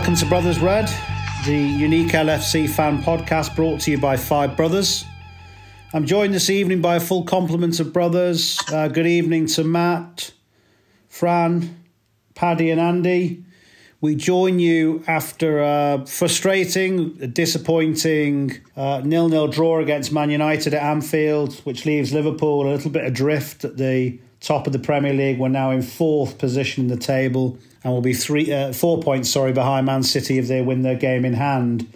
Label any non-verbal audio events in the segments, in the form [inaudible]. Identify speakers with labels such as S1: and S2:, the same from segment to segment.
S1: Welcome to Brothers Red, the unique LFC fan podcast brought to you by Five Brothers. I'm joined this evening by a full complement of brothers. Uh, good evening to Matt, Fran, Paddy, and Andy. We join you after a frustrating, disappointing uh, nil-nil draw against Man United at Anfield, which leaves Liverpool a little bit adrift at the top of the Premier League. We're now in fourth position in the table and will be three, uh, four points, sorry, behind Man City if they win their game in hand.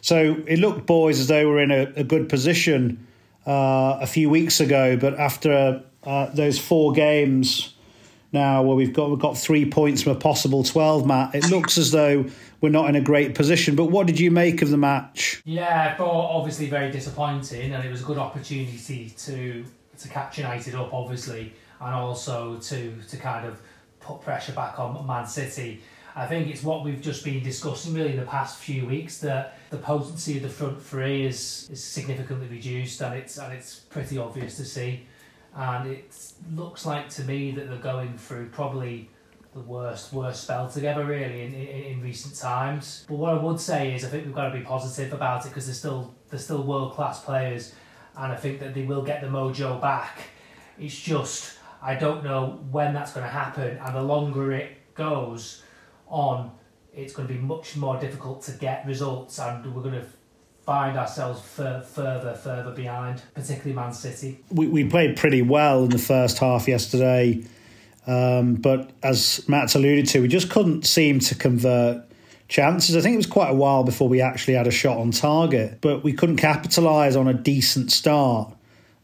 S1: So it looked, boys, as though we were in a, a good position uh, a few weeks ago, but after uh, those four games now where we've got we've got three points from a possible 12 Matt it looks as though we're not in a great position but what did you make of the match
S2: yeah thought obviously very disappointing and it was a good opportunity to to catch United up obviously and also to to kind of put pressure back on Man City I think it's what we've just been discussing really in the past few weeks that the potency of the front three is, is significantly reduced and it's and it's pretty obvious to see and it looks like to me that they're going through probably the worst worst spell together really in, in, in recent times. But what I would say is I think we've got to be positive about it because they're still they're still world class players, and I think that they will get the mojo back. It's just I don't know when that's going to happen, and the longer it goes on, it's going to be much more difficult to get results, and we're going to find ourselves further, further behind, particularly Man City.
S1: We, we played pretty well in the first half yesterday, um, but as Matt's alluded to, we just couldn't seem to convert chances. I think it was quite a while before we actually had a shot on target, but we couldn't capitalise on a decent start.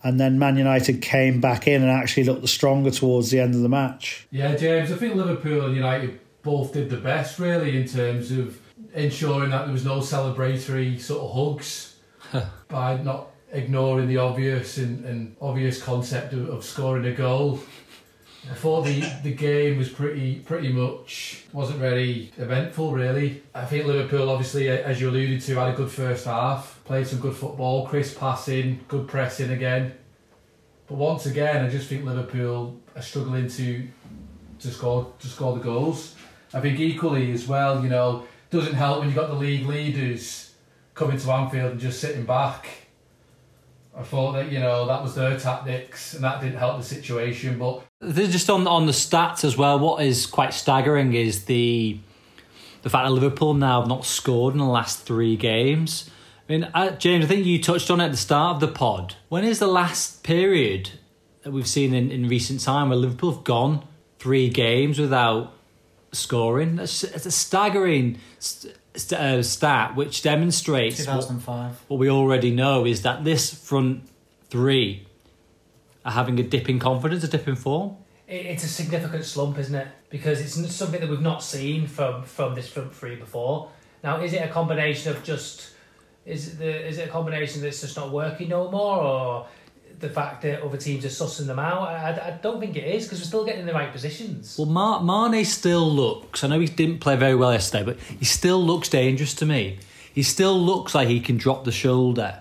S1: And then Man United came back in and actually looked the stronger towards the end of the match.
S3: Yeah, James, I think Liverpool and United both did the best really in terms of ensuring that there was no celebratory sort of hugs [laughs] by not ignoring the obvious and, and obvious concept of, of scoring a goal. I thought the, the game was pretty pretty much wasn't very eventful really. I think Liverpool obviously as you alluded to had a good first half, played some good football, crisp passing, good pressing again. But once again I just think Liverpool are struggling to to score to score the goals. I think equally as well, you know, doesn't help when you've got the league leaders coming to Anfield and just sitting back. I thought that you know that was their tactics and that didn't help the situation. But
S4: just on on the stats as well. What is quite staggering is the the fact that Liverpool now have not scored in the last three games. I mean, uh, James, I think you touched on it at the start of the pod. When is the last period that we've seen in, in recent time where Liverpool have gone three games without scoring. It's, a staggering st- uh, stat which demonstrates
S2: 2005.
S4: What, what, we already know is that this front three are having a dip in confidence, a dip in form.
S2: It's a significant slump, isn't it? Because it's something that we've not seen from from this front three before. Now, is it a combination of just is it the, is it a combination that's just not working no more, or the fact that other teams are sussing them out. I, I don't think it is because we're still getting in the right positions.
S4: Well, Mar- Mane still looks. I know he didn't play very well yesterday, but he still looks dangerous to me. He still looks like he can drop the shoulder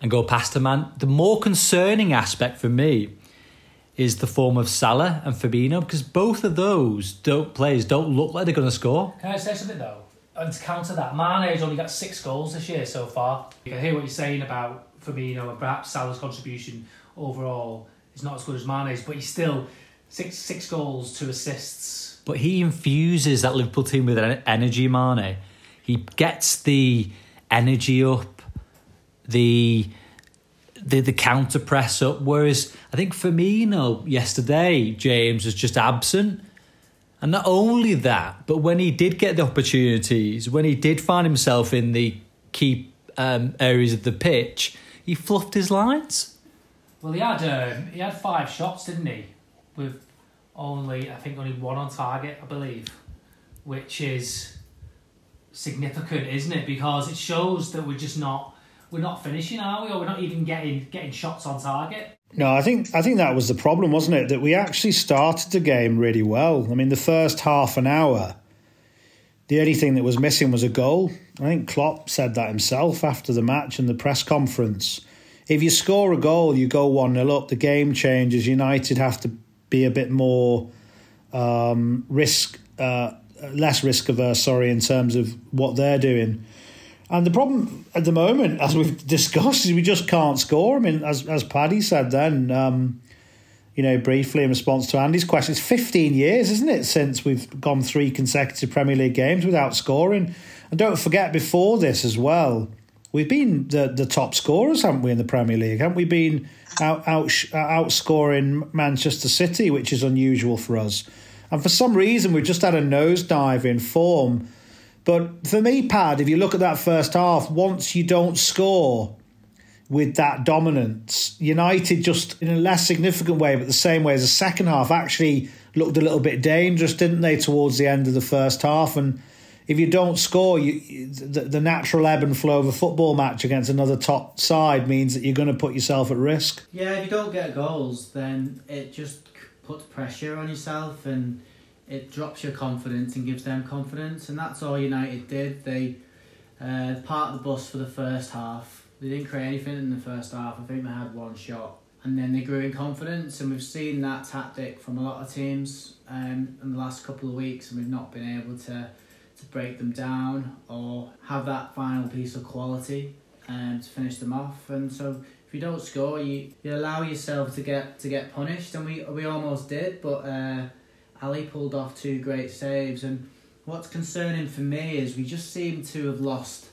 S4: and go past a man. The more concerning aspect for me is the form of Salah and Fabinho because both of those don't players don't look like they're going to score.
S2: Can I say something though? And to counter that, Mane's only got six goals this year so far. I hear what you're saying about Fabinho and perhaps Salah's contribution overall is not as good as Mane's, but he's still six six goals, two assists.
S4: But he infuses that Liverpool team with energy, Mane. He gets the energy up, the the the counter press up. Whereas I think Firmino yesterday, James was just absent. And not only that, but when he did get the opportunities, when he did find himself in the key um, areas of the pitch, he fluffed his lines.
S2: Well, he had um, he had five shots, didn't he? With only I think only one on target, I believe, which is significant, isn't it? Because it shows that we're just not we're not finishing, are we? Or we're not even getting getting shots on target.
S1: No, I think I think that was the problem, wasn't it? That we actually started the game really well. I mean, the first half an hour, the only thing that was missing was a goal. I think Klopp said that himself after the match in the press conference. If you score a goal, you go 1 0 up, the game changes. United have to be a bit more um, risk uh, less risk averse. Sorry, in terms of what they're doing. And the problem at the moment, as we've discussed, is we just can't score. I mean, as as Paddy said then, um, you know, briefly in response to Andy's question, it's 15 years, isn't it, since we've gone three consecutive Premier League games without scoring. And don't forget, before this as well, we've been the, the top scorers, haven't we, in the Premier League? Haven't we been out, out outscoring Manchester City, which is unusual for us? And for some reason, we've just had a nosedive in form but for me, Pad, if you look at that first half, once you don't score with that dominance, United just in a less significant way, but the same way as the second half, actually looked a little bit dangerous, didn't they, towards the end of the first half? And if you don't score, you, the, the natural ebb and flow of a football match against another top side means that you're going to put yourself at risk.
S5: Yeah, if you don't get goals, then it just puts pressure on yourself and it drops your confidence and gives them confidence, and that's all United did. They uh, parked the bus for the first half. They didn't create anything in the first half. I think they had one shot, and then they grew in confidence. And we've seen that tactic from a lot of teams um, in the last couple of weeks, and we've not been able to to break them down or have that final piece of quality um, to finish them off. And so if you don't score, you, you allow yourself to get to get punished, and we we almost did, but. Uh, Ali pulled off two great saves, and what's concerning for me is we just seem to have lost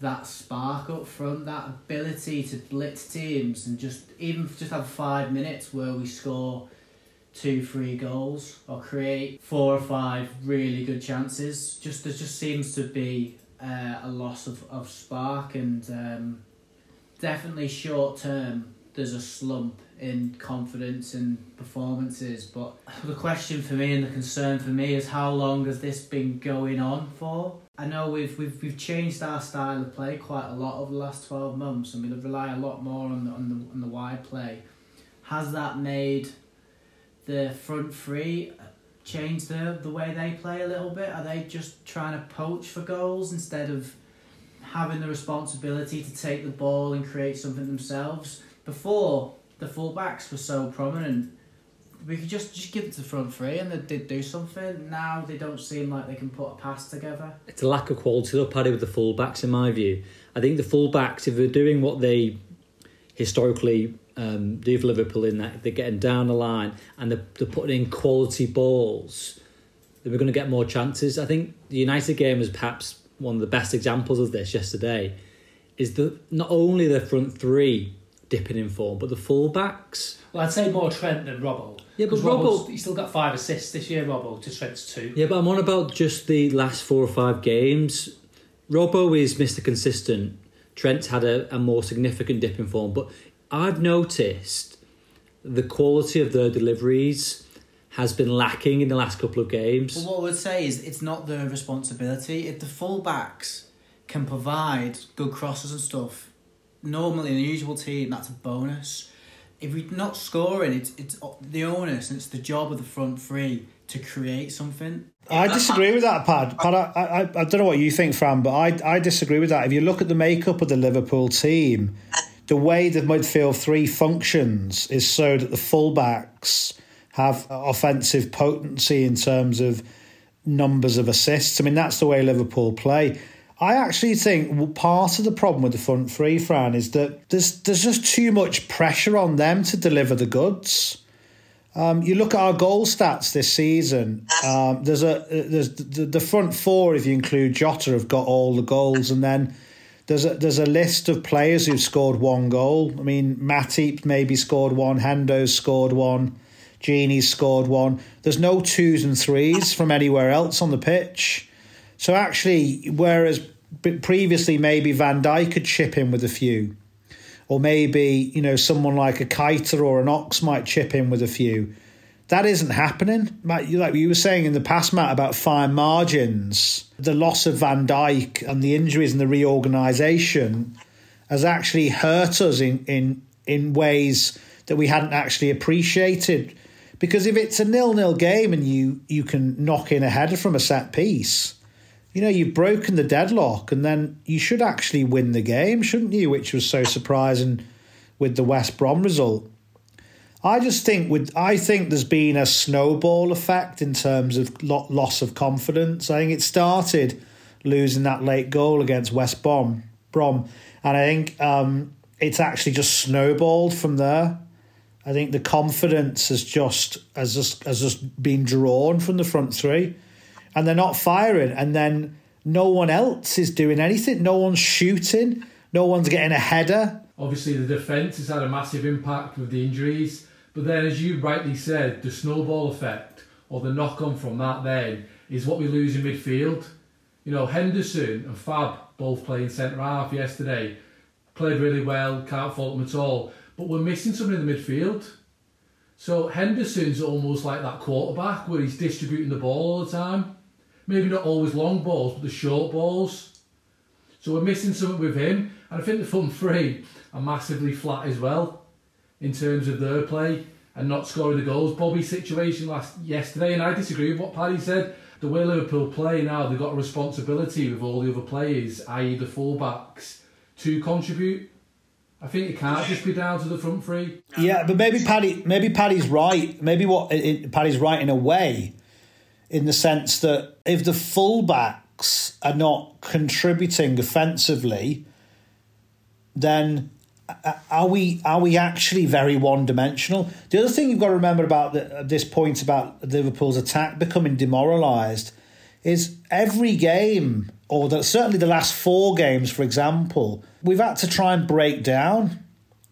S5: that spark up front, that ability to blitz teams and just even just have five minutes where we score two, three goals or create four or five really good chances. Just there just seems to be uh, a loss of, of spark and um, definitely short term there's a slump in confidence and performances. But the question for me and the concern for me is how long has this been going on for? I know we've we've we've changed our style of play quite a lot over the last twelve months, and we rely a lot more on the on the on the wide play. Has that made the front three change the the way they play a little bit? Are they just trying to poach for goals instead of having the responsibility to take the ball and create something themselves? Before the fullbacks were so prominent. We could just, just give it to the front three and they did do something. Now they don't seem like they can put a pass together.
S4: It's a lack of quality though, Paddy, with the fullbacks in my view. I think the fullbacks, if they're doing what they historically um, do for Liverpool in that they're getting down the line and they're, they're putting in quality balls, then we're going to get more chances. I think the United game was perhaps one of the best examples of this yesterday. Is that not only the front three dipping in form, but the fullbacks.
S2: Well, I'd say more Trent than Robbo.
S4: Yeah, but
S2: Robbo, he's still got five assists this year. Robbo to Trent's two.
S4: Yeah, but I'm on about just the last four or five games. Robbo is Mr. Consistent. Trent's had a, a more significant dip in form, but I've noticed the quality of their deliveries has been lacking in the last couple of games.
S5: Well, what I would say is it's not their responsibility. If the fullbacks can provide good crosses and stuff, normally in a usual team, that's a bonus. If we're not scoring, it's it's the onus and it's the job of the front three to create something.
S1: I disagree with that, Pad. Pad, I, I, I don't know what you think, Fran, but I, I disagree with that. If you look at the makeup of the Liverpool team, the way the midfield three functions is so that the fullbacks have offensive potency in terms of numbers of assists. I mean, that's the way Liverpool play. I actually think part of the problem with the front three, Fran, is that there's there's just too much pressure on them to deliver the goods. Um, you look at our goal stats this season. Um, there's a there's the, the front four, if you include Jota, have got all the goals, and then there's a there's a list of players who've scored one goal. I mean, Matip maybe scored one, Hendo's scored one, Gini's scored one. There's no twos and threes from anywhere else on the pitch. So actually, whereas previously maybe Van Dijk could chip in with a few, or maybe you know someone like a Keita or an Ox might chip in with a few. That isn't happening. Like you were saying in the past, Matt, about fine margins, the loss of Van Dijk and the injuries and the reorganisation has actually hurt us in, in in ways that we hadn't actually appreciated. Because if it's a nil-nil game and you you can knock in a header from a set piece, you know, you've broken the deadlock and then you should actually win the game, shouldn't you? Which was so surprising with the West Brom result. I just think with I think there's been a snowball effect in terms of lo- loss of confidence. I think it started losing that late goal against West Brom, Brom, and I think um, it's actually just snowballed from there. I think the confidence has just has just has just been drawn from the front three, and they're not firing, and then no one else is doing anything. No one's shooting. No one's getting a header.
S3: Obviously, the defence has had a massive impact with the injuries. But then, as you rightly said, the snowball effect or the knock on from that then is what we lose in midfield. You know, Henderson and Fab both playing centre half yesterday, played really well, can't fault them at all. But we're missing something in the midfield. So Henderson's almost like that quarterback where he's distributing the ball all the time. Maybe not always long balls, but the short balls. So we're missing something with him. And I think the front three are massively flat as well in terms of their play and not scoring the goals. Bobby's situation last yesterday, and I disagree with what Paddy said. The way Liverpool play now, they've got a responsibility with all the other players, i.e. the fullbacks, to contribute. I think it can't just be down to the front three.
S1: Yeah, but maybe Paddy, maybe Paddy's right. Maybe what it, Paddy's right in a way, in the sense that if the fullbacks are not contributing offensively, then are we are we actually very one dimensional? The other thing you've got to remember about the, this point about Liverpool's attack becoming demoralised is every game, or the, certainly the last four games, for example, we've had to try and break down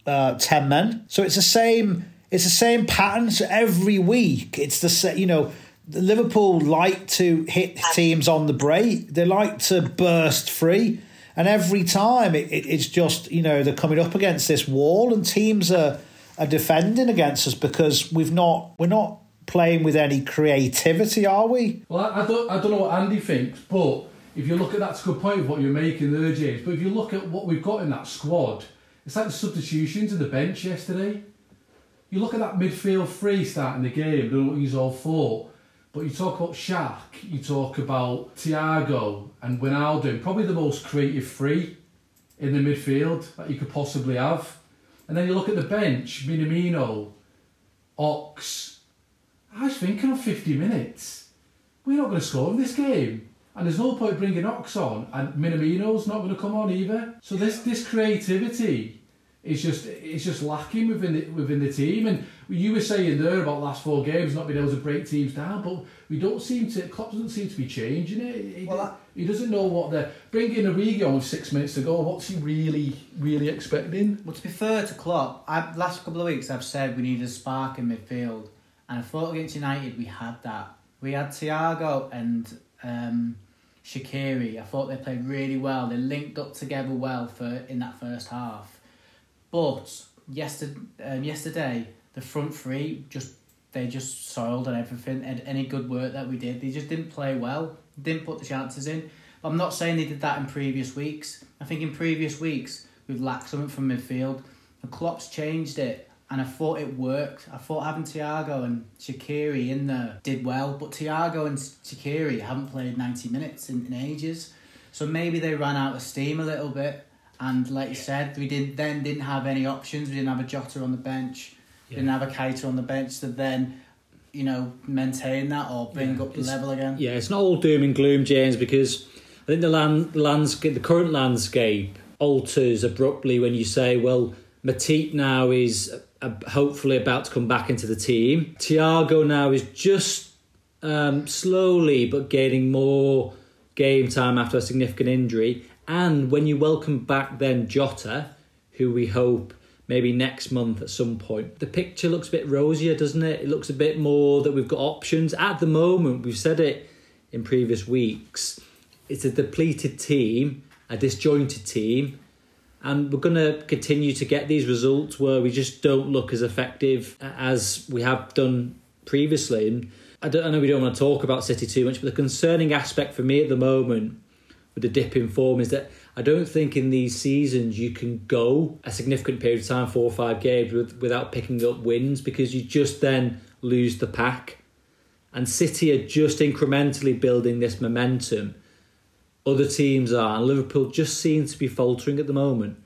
S1: uh, ten men. So it's the same. It's the same pattern. So every week, it's the same. You know, Liverpool like to hit teams on the break. They like to burst free. And every time it, it, it's just, you know, they're coming up against this wall and teams are, are defending against us because we've not, we're not playing with any creativity, are we?
S3: Well, I, I don't, I don't know what Andy thinks, but if you look at that, that's a good point of what you're making there, James. But if you look at what we've got in that squad, it's like the substitutions in the bench yesterday. You look at that midfield three starting the game, I don't know what he's all for. But you talk about Shaq, you talk about Thiago and Wijnaldum, probably the most creative three in the midfield that you could possibly have. And then you look at the bench, Minamino, Ox. I was thinking of 50 minutes. We're not going to score in this game. And there's no point bringing Ox on, and Minamino's not going to come on either. So this this creativity is just it's just lacking within the, within the team. And you were saying there about last four games not being able to break teams down, but we don't seem to. Klopp doesn't seem to be changing it. He, well, that, he doesn't know what they're bringing on with six minutes to go. What's he really really expecting?
S5: Well, to be fair to Klopp, I, last couple of weeks I've said we need a spark in midfield, and I thought against United we had that. We had Thiago and. Um, Shaqiri, I thought they played really well. They linked up together well for in that first half but yesterday, um, yesterday the front three just they just soiled and everything. And any good work that we did, they just didn't play well. Didn't put the chances in. I'm not saying they did that in previous weeks. I think in previous weeks we've lacked something from midfield. And Klopp's changed it, and I thought it worked. I thought having Thiago and Shaqiri in there did well, but Thiago and Shaqiri haven't played ninety minutes in, in ages. So maybe they ran out of steam a little bit. And like you said, we did then didn't have any options. We didn't have a Jota on the bench. Yeah. Didn't have a Keita on the bench to then, you know, maintain that or bring yeah, up the level again.
S4: Yeah, it's not all doom and gloom, James, because I think the land landscape, the current landscape, alters abruptly when you say, well, Matip now is uh, hopefully about to come back into the team. Thiago now is just um, slowly but gaining more game time after a significant injury. And when you welcome back then Jota, who we hope maybe next month at some point, the picture looks a bit rosier, doesn't it? It looks a bit more that we've got options. At the moment, we've said it in previous weeks, it's a depleted team, a disjointed team, and we're going to continue to get these results where we just don't look as effective as we have done previously. And I, don't, I know we don't want to talk about City too much, but the concerning aspect for me at the moment with the dip in form is that I don't think in these seasons you can go a significant period of time, four or five games, with, without picking up wins because you just then lose the pack. And City are just incrementally building this momentum. Other teams are, and Liverpool just seems to be faltering at the moment.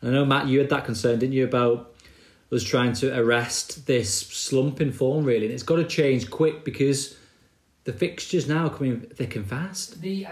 S4: And I know, Matt, you had that concern, didn't you, about was trying to arrest this slump in form, really. And it's got to change quick because the fixtures now are coming thick and fast.
S2: The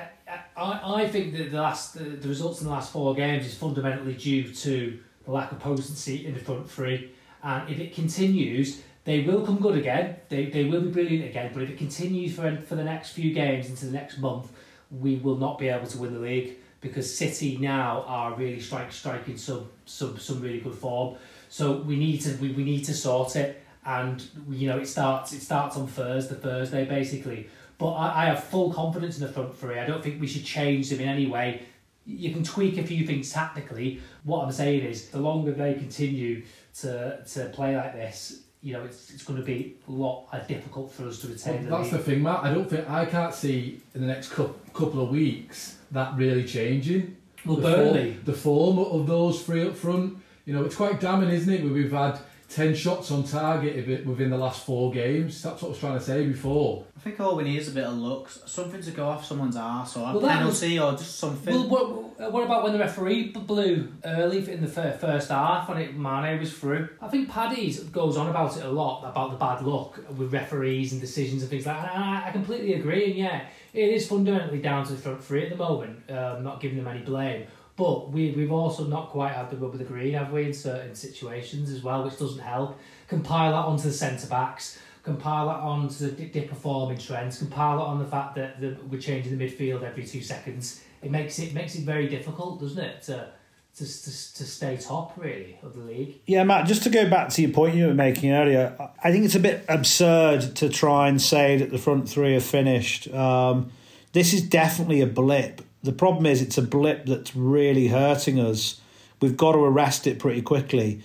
S2: I, I think that the last the, the results in the last four games is fundamentally due to the lack of potency in the front three, and if it continues, they will come good again. They, they will be brilliant again. But if it continues for for the next few games into the next month, we will not be able to win the league because City now are really strike, striking some some some really good form. So we need to we, we need to sort it, and you know it starts it starts on Thursday Thursday basically. But I, I have full confidence in the front three. I don't think we should change them in any way. You can tweak a few things tactically. What I'm saying is, the longer they continue to to play like this, you know, it's, it's going to be a lot uh, difficult for us to retain
S3: well, the That's the thing, Matt. I don't think I can't see in the next couple of weeks that really changing.
S2: Well,
S3: the
S2: Burnley,
S3: form, the form of those three up front, you know, it's quite damning, isn't it? We've had 10 shots on target within the last four games. That's what I was trying to say before.
S5: I think all we need is a bit of luck, something to go off someone's arse, or a well, penalty, was, or just something.
S2: Well, what, what about when the referee blew early in the first half when it, Mane was through? I think Paddy goes on about it a lot, about the bad luck with referees and decisions and things like that. And I, I completely agree, and yeah, it is fundamentally down to the front three at the moment, um, not giving them any blame. But we, we've also not quite had the rub of the green, have we, in certain situations as well, which doesn't help. Compile that onto the centre backs, compile that onto the dip performing trends, compile that on the fact that the, we're changing the midfield every two seconds. It makes it makes it very difficult, doesn't it, to, to, to, to stay top, really, of the league.
S1: Yeah, Matt, just to go back to your point you were making earlier, I think it's a bit absurd to try and say that the front three are finished. Um, this is definitely a blip the problem is it's a blip that's really hurting us. We've got to arrest it pretty quickly.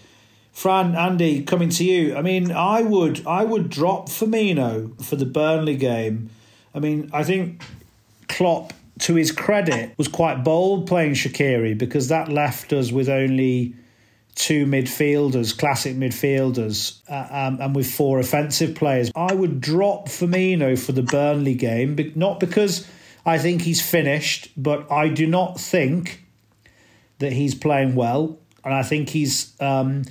S1: Fran, Andy, coming to you. I mean, I would I would drop Firmino for the Burnley game. I mean, I think Klopp, to his credit, was quite bold playing Shaqiri because that left us with only two midfielders, classic midfielders, uh, um, and with four offensive players. I would drop Firmino for the Burnley game, but not because I think he's finished, but I do not think that he's playing well, and I think he's um,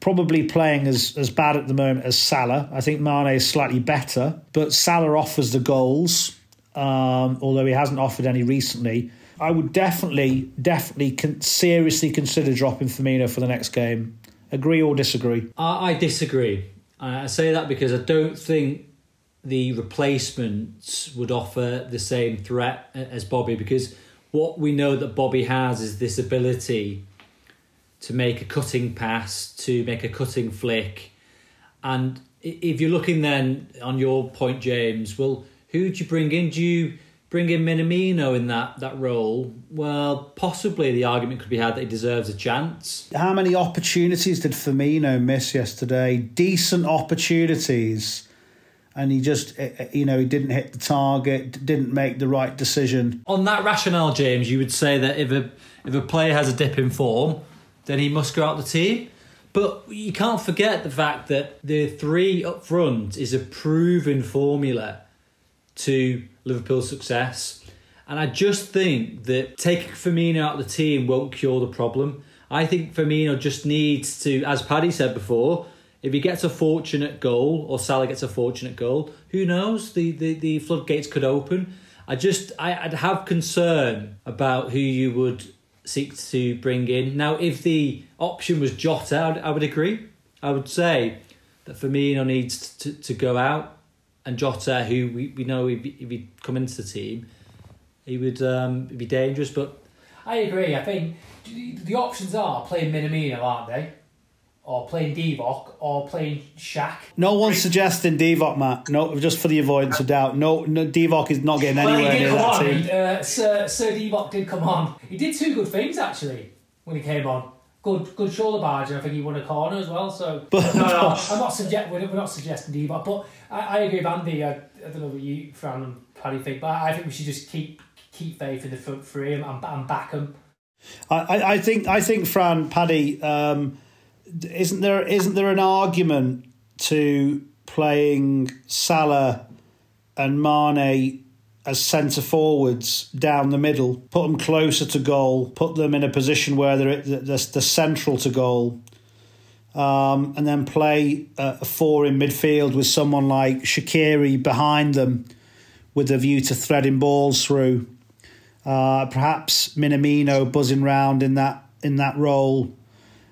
S1: probably playing as as bad at the moment as Salah. I think Mane is slightly better, but Salah offers the goals, um, although he hasn't offered any recently. I would definitely, definitely con- seriously consider dropping Firmino for the next game. Agree or disagree?
S4: I, I disagree. I say that because I don't think the replacements would offer the same threat as Bobby because what we know that Bobby has is this ability to make a cutting pass, to make a cutting flick. And if you're looking then on your point, James, well, who do you bring in? Do you bring in Minamino in that, that role? Well, possibly the argument could be had that he deserves a chance.
S1: How many opportunities did Firmino miss yesterday? Decent opportunities and he just eh, eh, you know he didn't hit the target didn't make the right decision.
S4: On that rationale james you would say that if a if a player has a dip in form then he must go out the team. But you can't forget the fact that the three up front is a proven formula to liverpool's success. And i just think that taking Firmino out of the team won't cure the problem. I think Firmino just needs to as paddy said before if he gets a fortunate goal or Salah gets a fortunate goal, who knows? The, the, the floodgates could open. I just I, I'd have concern about who you would seek to bring in. Now, if the option was Jota, I would, I would agree. I would say that Firmino needs to, to go out, and Jota, who we, we know if he'd come into the team, he would um, be dangerous. But
S2: I agree. I think the options are playing Minamino, aren't they? Or playing Divock or playing Shaq.
S1: No one's suggesting Divock, Matt. No, just for the avoidance of doubt. No, no Divock is not getting anywhere well, near that
S2: on.
S1: team.
S2: Uh, Sir, Sir Divock did come on. He did two good things actually when he came on. Good, good shoulder barge, I think he won a corner as well. So, but, no, no, I'm [laughs] not suggest we're, not suggesting Divock, but I, I agree with Andy. I, I don't know what you, Fran and Paddy think, but I think we should just keep keep faith in the front three and, and back them.
S1: I, I think I think Fran Paddy. Um, isn't there isn't there an argument to playing Salah and Mane as centre forwards down the middle, put them closer to goal, put them in a position where they're, they're central to goal, um, and then play a four in midfield with someone like Shaqiri behind them with a view to threading balls through. Uh, perhaps Minamino buzzing round in that in that role,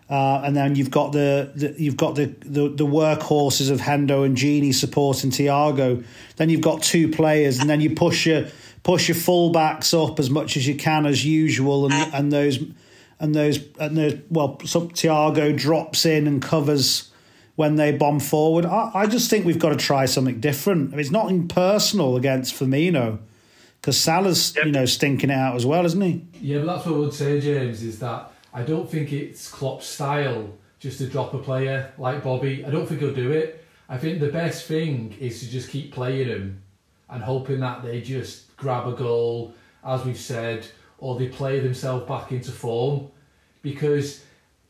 S1: uh, and then you've got the, the you've got the, the the workhorses of Hendo and Gini supporting Thiago. Then you've got two players, and then you push your push your fullbacks up as much as you can as usual, and and those and those and the well, some Thiago drops in and covers when they bomb forward. I, I just think we've got to try something different. I mean, it's not impersonal against Firmino because Salah's yep. you know stinking it out as well, isn't he?
S3: Yeah, but that's what I would say, James, is that I don't think it's Klopp's style just to drop a player like Bobby. I don't think he'll do it. I think the best thing is to just keep playing him and hoping that they just grab a goal, as we've said, or they play themselves back into form. Because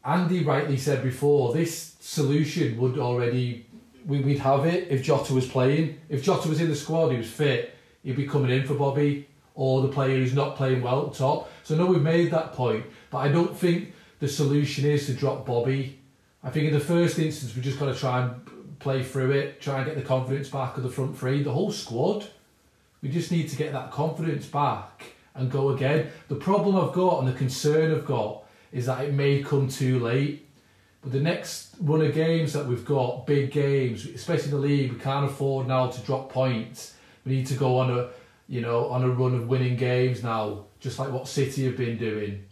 S3: Andy rightly said before, this solution would already we, would have it if Jota was playing. If Jota was in the squad, he was fit, he'd be coming in for Bobby or the player who's not playing well at top. So know we've made that point, but I don't think the solution is to drop Bobby. I think in the first instance we've just got to try and play through it, try and get the confidence back of the front three, the whole squad. We just need to get that confidence back and go again. The problem I've got and the concern I've got is that it may come too late. But the next run of games that we've got, big games, especially the league, we can't afford now to drop points. We need to go on a, you know, on a run of winning games now, just like what City have been doing.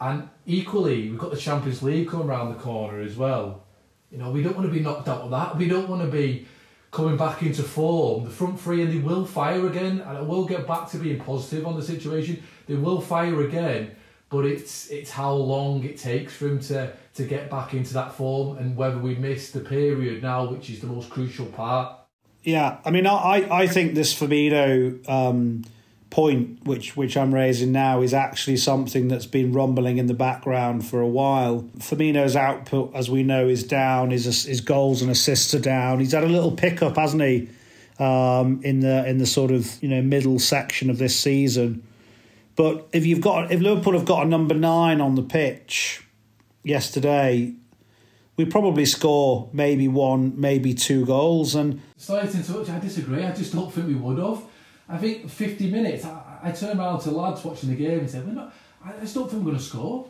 S3: And equally, we've got the Champions League coming around the corner as well. You know, we don't want to be knocked out of that. We don't want to be coming back into form. The front three and they will fire again, and I will get back to being positive on the situation. They will fire again, but it's it's how long it takes for him to to get back into that form and whether we miss the period now, which is the most crucial part.
S1: Yeah, I mean, I I think this Firmino um, point, which which I'm raising now, is actually something that's been rumbling in the background for a while. Firmino's output, as we know, is down. His his goals and assists are down. He's had a little pickup, hasn't he, um, in the in the sort of you know middle section of this season. But if you've got if Liverpool have got a number nine on the pitch yesterday, we probably score maybe one, maybe two goals. And
S3: sorry to interrupt, I disagree. I just don't think we would have. I think 50 minutes, I, I turned around to lads watching the game and said, we're not, I just don't think we're going to score.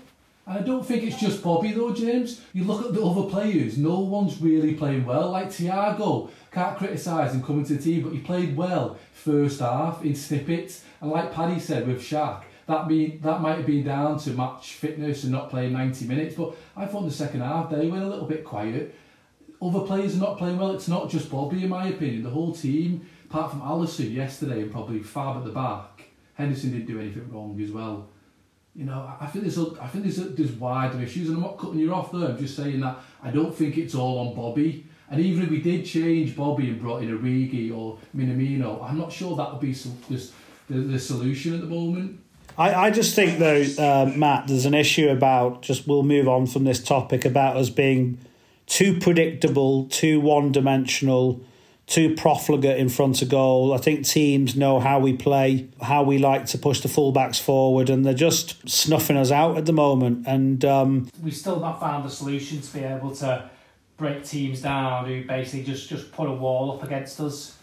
S3: I don't think it's just Bobby though, James. You look at the other players, no one's really playing well. Like Thiago, can't criticise him coming to the team, but he played well first half in snippets. And like Paddy said with Shaq, that be that might have been down to match fitness and not playing 90 minutes. But I thought in the second half they went a little bit quiet. Other players are not playing well. It's not just Bobby, in my opinion. The whole team apart from Alisson yesterday and probably Fab at the back, Henderson didn't do anything wrong as well. You know, I think there's I think there's there's wider issues, and I'm not cutting you off there. I'm just saying that I don't think it's all on Bobby. And even if we did change Bobby and brought in Origi or Minamino, I'm not sure that would be the, the solution at the moment.
S1: I, I just think though, uh, Matt, there's an issue about just we'll move on from this topic about us being too predictable, too one dimensional, too profligate in front of goal. I think teams know how we play, how we like to push the fullbacks forward, and they're just snuffing us out at the moment. And um,
S2: we've still not found a solution to be able to break teams down who basically just just put a wall up against us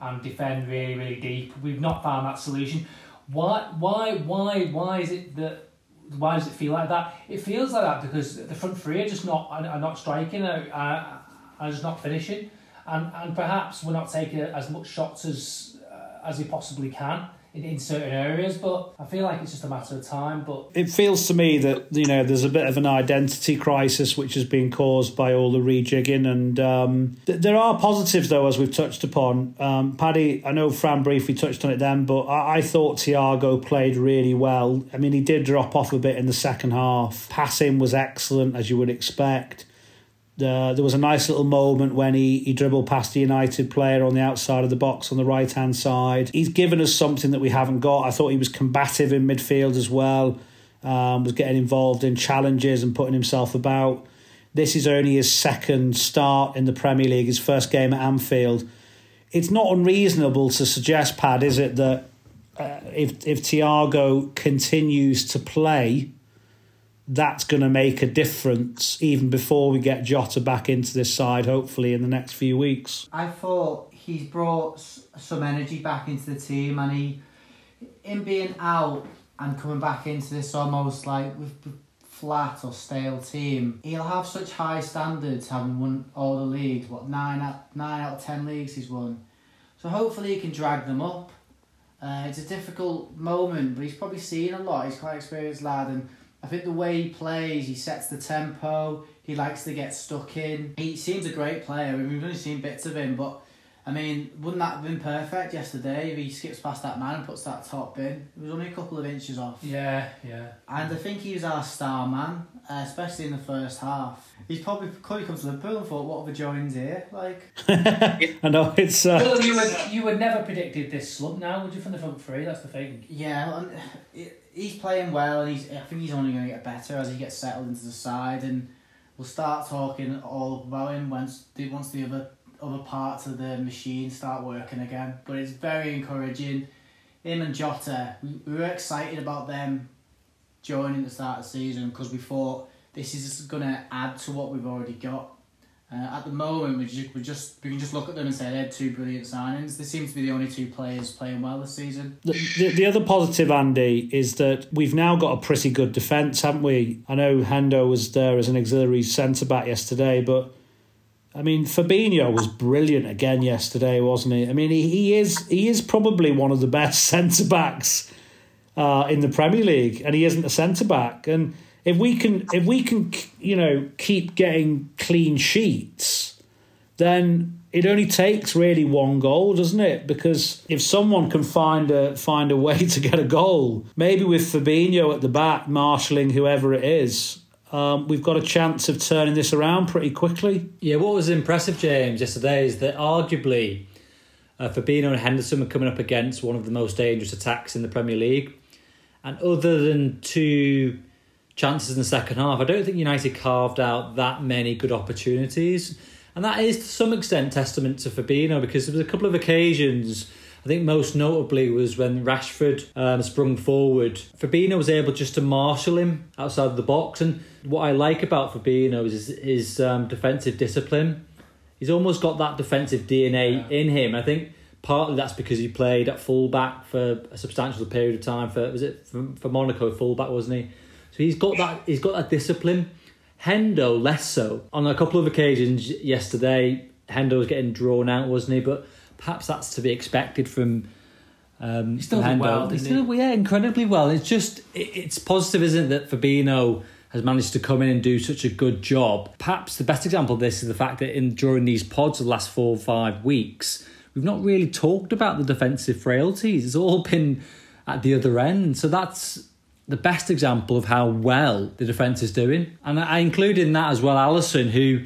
S2: and defend really really deep. We've not found that solution. Why why why why is it that? Why does it feel like that? It feels like that because the front three are just not are not striking, are, are just not finishing and and perhaps we're not taking as much shots as uh, as we possibly can in, in certain areas. But I feel like it's just a matter of time. But
S1: it feels to me that you know there's a bit of an identity crisis which has been caused by all the rejigging, and um, th- there are positives though, as we've touched upon. Um, Paddy, I know Fran briefly touched on it then, but I, I thought Thiago played really well. I mean, he did drop off a bit in the second half. Passing was excellent, as you would expect. Uh, there was a nice little moment when he, he dribbled past the United player on the outside of the box on the right hand side. He's given us something that we haven't got. I thought he was combative in midfield as well, um, was getting involved in challenges and putting himself about. This is only his second start in the Premier League, his first game at Anfield. It's not unreasonable to suggest, Pad, is it, that uh, if if Thiago continues to play that's going to make a difference even before we get Jota back into this side, hopefully in the next few weeks.
S5: I thought he's brought some energy back into the team, and he, in being out and coming back into this almost like with flat or stale team, he'll have such high standards having won all the leagues. What nine out nine out of ten leagues he's won, so hopefully he can drag them up. Uh, it's a difficult moment, but he's probably seen a lot. He's quite an experienced lad, and I think the way he plays, he sets the tempo. He likes to get stuck in. He seems a great player. We've only seen bits of him, but I mean, wouldn't that have been perfect yesterday if he skips past that man and puts that top in? It was only a couple of inches off.
S2: Yeah, yeah.
S5: And I think he was our star man, uh, especially in the first half. He's probably probably come to Liverpool and thought, "What have I joined here?" Like, [laughs]
S1: I know it's. Uh,
S2: Well, you would you would never predicted this slump now, would you, from the front three? That's the thing.
S5: yeah, and he's playing well, and he's. I think he's only going to get better as he gets settled into the side, and we'll start talking all about him once the once the other other parts of the machine start working again. But it's very encouraging. Him and Jota, we, we were excited about them joining the start of the season because we thought this is going to add to what we've already got. Uh, at the moment, we just, we just we can just look at them and say they're two brilliant signings. They seem to be the only two players playing well this season.
S1: The, the, the other positive, Andy, is that we've now got a pretty good defence, haven't we? I know Hendo was there as an auxiliary centre back yesterday, but I mean Fabinho was brilliant again yesterday, wasn't he? I mean he, he is he is probably one of the best [laughs] centre backs uh, in the Premier League, and he isn't a centre back. And if we can if we can you know keep getting clean sheets, then it only takes really one goal, doesn't it? Because if someone can find a find a way [laughs] to get a goal, maybe with Fabinho at the back, marshalling whoever it is, um, we've got a chance of turning this around pretty quickly.
S4: Yeah, what was impressive, James, yesterday is that arguably uh, Fabinho and Henderson were coming up against one of the most dangerous attacks in the Premier League. And other than two chances in the second half, I don't think United carved out that many good opportunities. And that is to some extent testament to Fabinho because there was a couple of occasions. I think most notably was when Rashford um, sprung forward. Fabinho was able just to marshal him outside of the box. And what I like about Fabinho is his um, defensive discipline. He's almost got that defensive DNA in him. I think partly that's because he played at fullback for a substantial period of time. For was it for, for Monaco fullback, wasn't he? So he's got that. He's got that discipline. Hendo less so. On a couple of occasions yesterday, Hendo was getting drawn out, wasn't he? But perhaps that's to be expected from. Um,
S2: He's still
S4: from
S2: well,
S4: He's still, yeah, incredibly well. It's just it, it's positive, isn't it, that Fabinho has managed to come in and do such a good job. Perhaps the best example of this is the fact that in during these pods of the last four or five weeks, we've not really talked about the defensive frailties. It's all been at the other end. So that's the best example of how well the defence is doing. And I include in that as well Alisson, who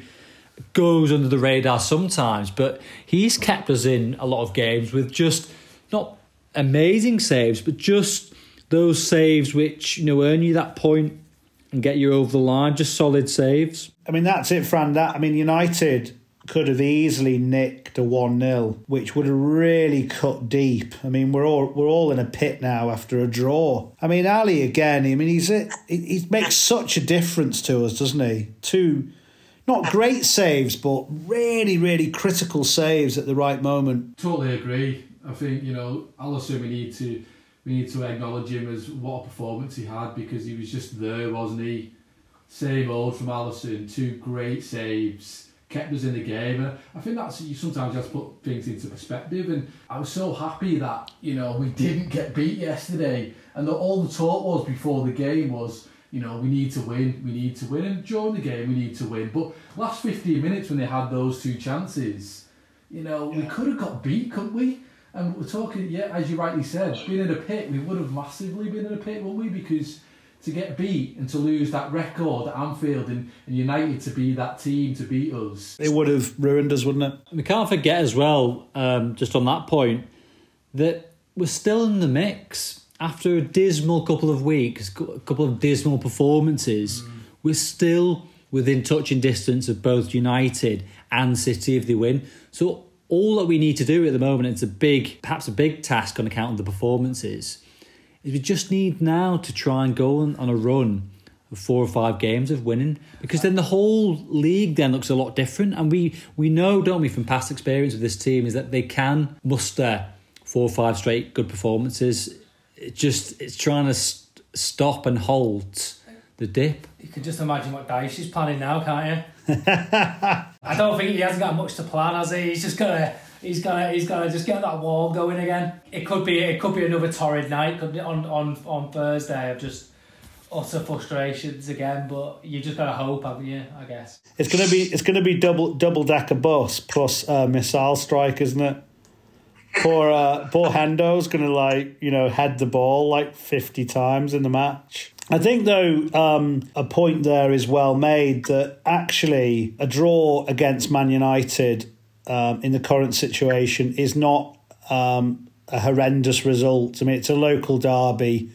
S4: goes under the radar sometimes, but he's kept us in a lot of games with just not amazing saves, but just those saves which you know earn you that point and get you over the line. Just solid saves.
S1: I mean, that's it, Fran. That I mean, United could have easily nicked a one 0 which would have really cut deep. I mean, we're all we're all in a pit now after a draw. I mean, Ali again. I mean, he's it. He makes such a difference to us, doesn't he? Two, not great saves, but really, really critical saves at the right moment.
S3: Totally agree. I think you know, Alisson. We need to we need to acknowledge him as what a performance he had because he was just there, wasn't he? Same old from Alisson. Two great saves kept us in the game. And I think that's you sometimes just put things into perspective. And I was so happy that you know we didn't get beat yesterday, and that all the talk was before the game was. You know, we need to win, we need to win, and during the game, we need to win. But last 15 minutes when they had those two chances, you know, we could have got beat, couldn't we? And we're talking, yeah, as you rightly said, being in a pit, we would have massively been in a pit, wouldn't we? Because to get beat and to lose that record at Anfield and, and United to be that team to beat us.
S1: It would have ruined us, wouldn't it?
S4: We can't forget as well, um, just on that point, that we're still in the mix after a dismal couple of weeks, a couple of dismal performances. Mm. We're still within touching distance of both United and City if they win. So all that we need to do at the moment, it's a big, perhaps a big task on account of the performances, is we just need now to try and go on, on a run of four or five games of winning because then the whole league then looks a lot different and we we know don't we from past experience with this team is that they can muster four or five straight good performances it just it's trying to st- stop and hold the dip
S2: You can just imagine what Dyche is planning now, can't you? [laughs] I don't think he hasn't got much to plan, has he? He's just gonna, he's gonna, he's gonna just get that wall going again. It could be, it could be another torrid night couldn't it, on on on Thursday of just utter frustrations again. But you just gotta hope, haven't you? I guess.
S1: It's gonna be it's gonna be double double decker bus plus uh, missile strike, isn't it? Poor uh, poor Hendo's gonna like you know head the ball like fifty times in the match. I think though um, a point there is well made that actually a draw against Man United um, in the current situation is not um, a horrendous result. I mean, it's a local derby.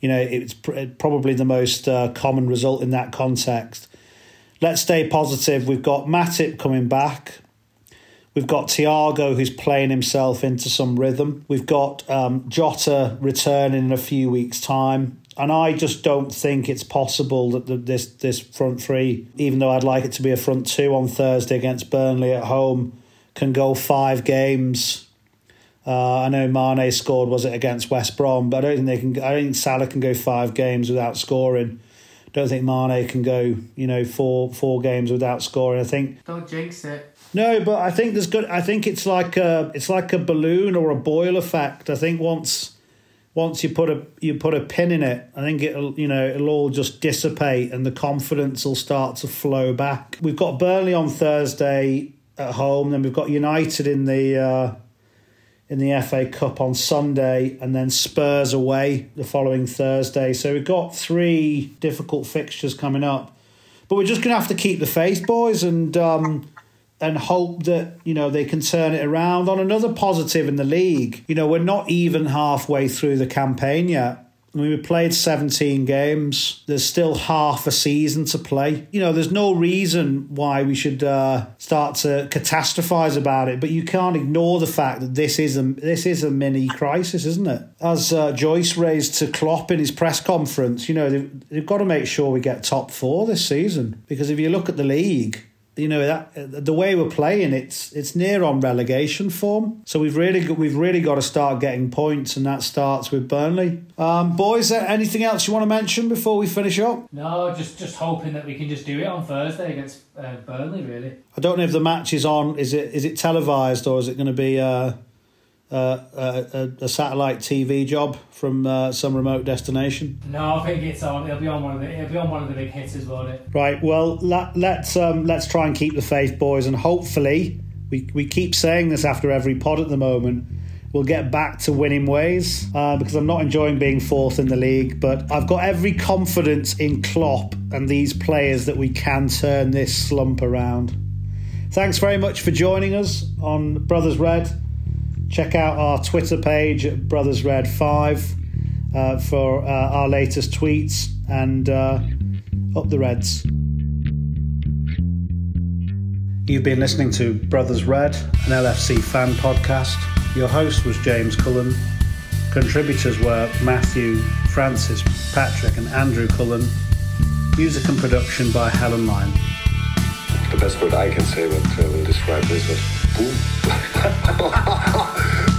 S1: You know, it's pr- probably the most uh, common result in that context. Let's stay positive. We've got Matip coming back. We've got Thiago who's playing himself into some rhythm. We've got um, Jota returning in a few weeks' time. And I just don't think it's possible that the, this this front three, even though I'd like it to be a front two on Thursday against Burnley at home, can go five games. Uh, I know Mane scored was it against West Brom, but I don't think they can. I don't think Salah can go five games without scoring. Don't think Mane can go you know four four games without scoring. I think
S5: Don't jinx it.
S1: No, but I think there's good. I think it's like a it's like a balloon or a boil effect. I think once once you put a you put a pin in it, I think it'll you know it'll all just dissipate and the confidence will start to flow back. We've got Burnley on Thursday at home, then we've got United in the uh, in the FA Cup on Sunday, and then Spurs away the following Thursday. So we've got three difficult fixtures coming up, but we're just gonna have to keep the faith, boys, and. Um, and hope that you know they can turn it around. On another positive in the league, you know we're not even halfway through the campaign yet. I mean, we played 17 games. There's still half a season to play. You know, there's no reason why we should uh, start to catastrophize about it. But you can't ignore the fact that this is a this is a mini crisis, isn't it? As uh, Joyce raised to Klopp in his press conference, you know they've, they've got to make sure we get top four this season because if you look at the league, you know that the way we're playing it's it's near on relegation form so we've really got, we've really got to start getting points and that starts with Burnley um, boys anything else you want to mention before we finish up
S2: No, just just hoping that we can just do it on Thursday against uh, Burnley. Really.
S1: I don't know if the match is on is it is it televised or is it going to be uh, uh, a, a satellite TV job from uh, some remote destination
S2: No, I think it's on. It'll be on one of the. It'll be on one of the big hitters, won't it?
S1: Right. Well, let, let's um, let's try and keep the faith, boys, and hopefully we we keep saying this after every pod at the moment. We'll get back to winning ways uh, because I'm not enjoying being fourth in the league, but I've got every confidence in Klopp and these players that we can turn this slump around. Thanks very much for joining us on Brothers Red. Check out our Twitter page at Brothers Red Five uh, for uh, our latest tweets and uh, up the Reds. You've been listening to Brothers Red, an LFC fan podcast. Your host was James Cullen. Contributors were Matthew, Francis, Patrick, and Andrew Cullen. Music and production by Helen Lyon.
S6: The best word I can say uh, will describe this was Boom. [laughs] [laughs]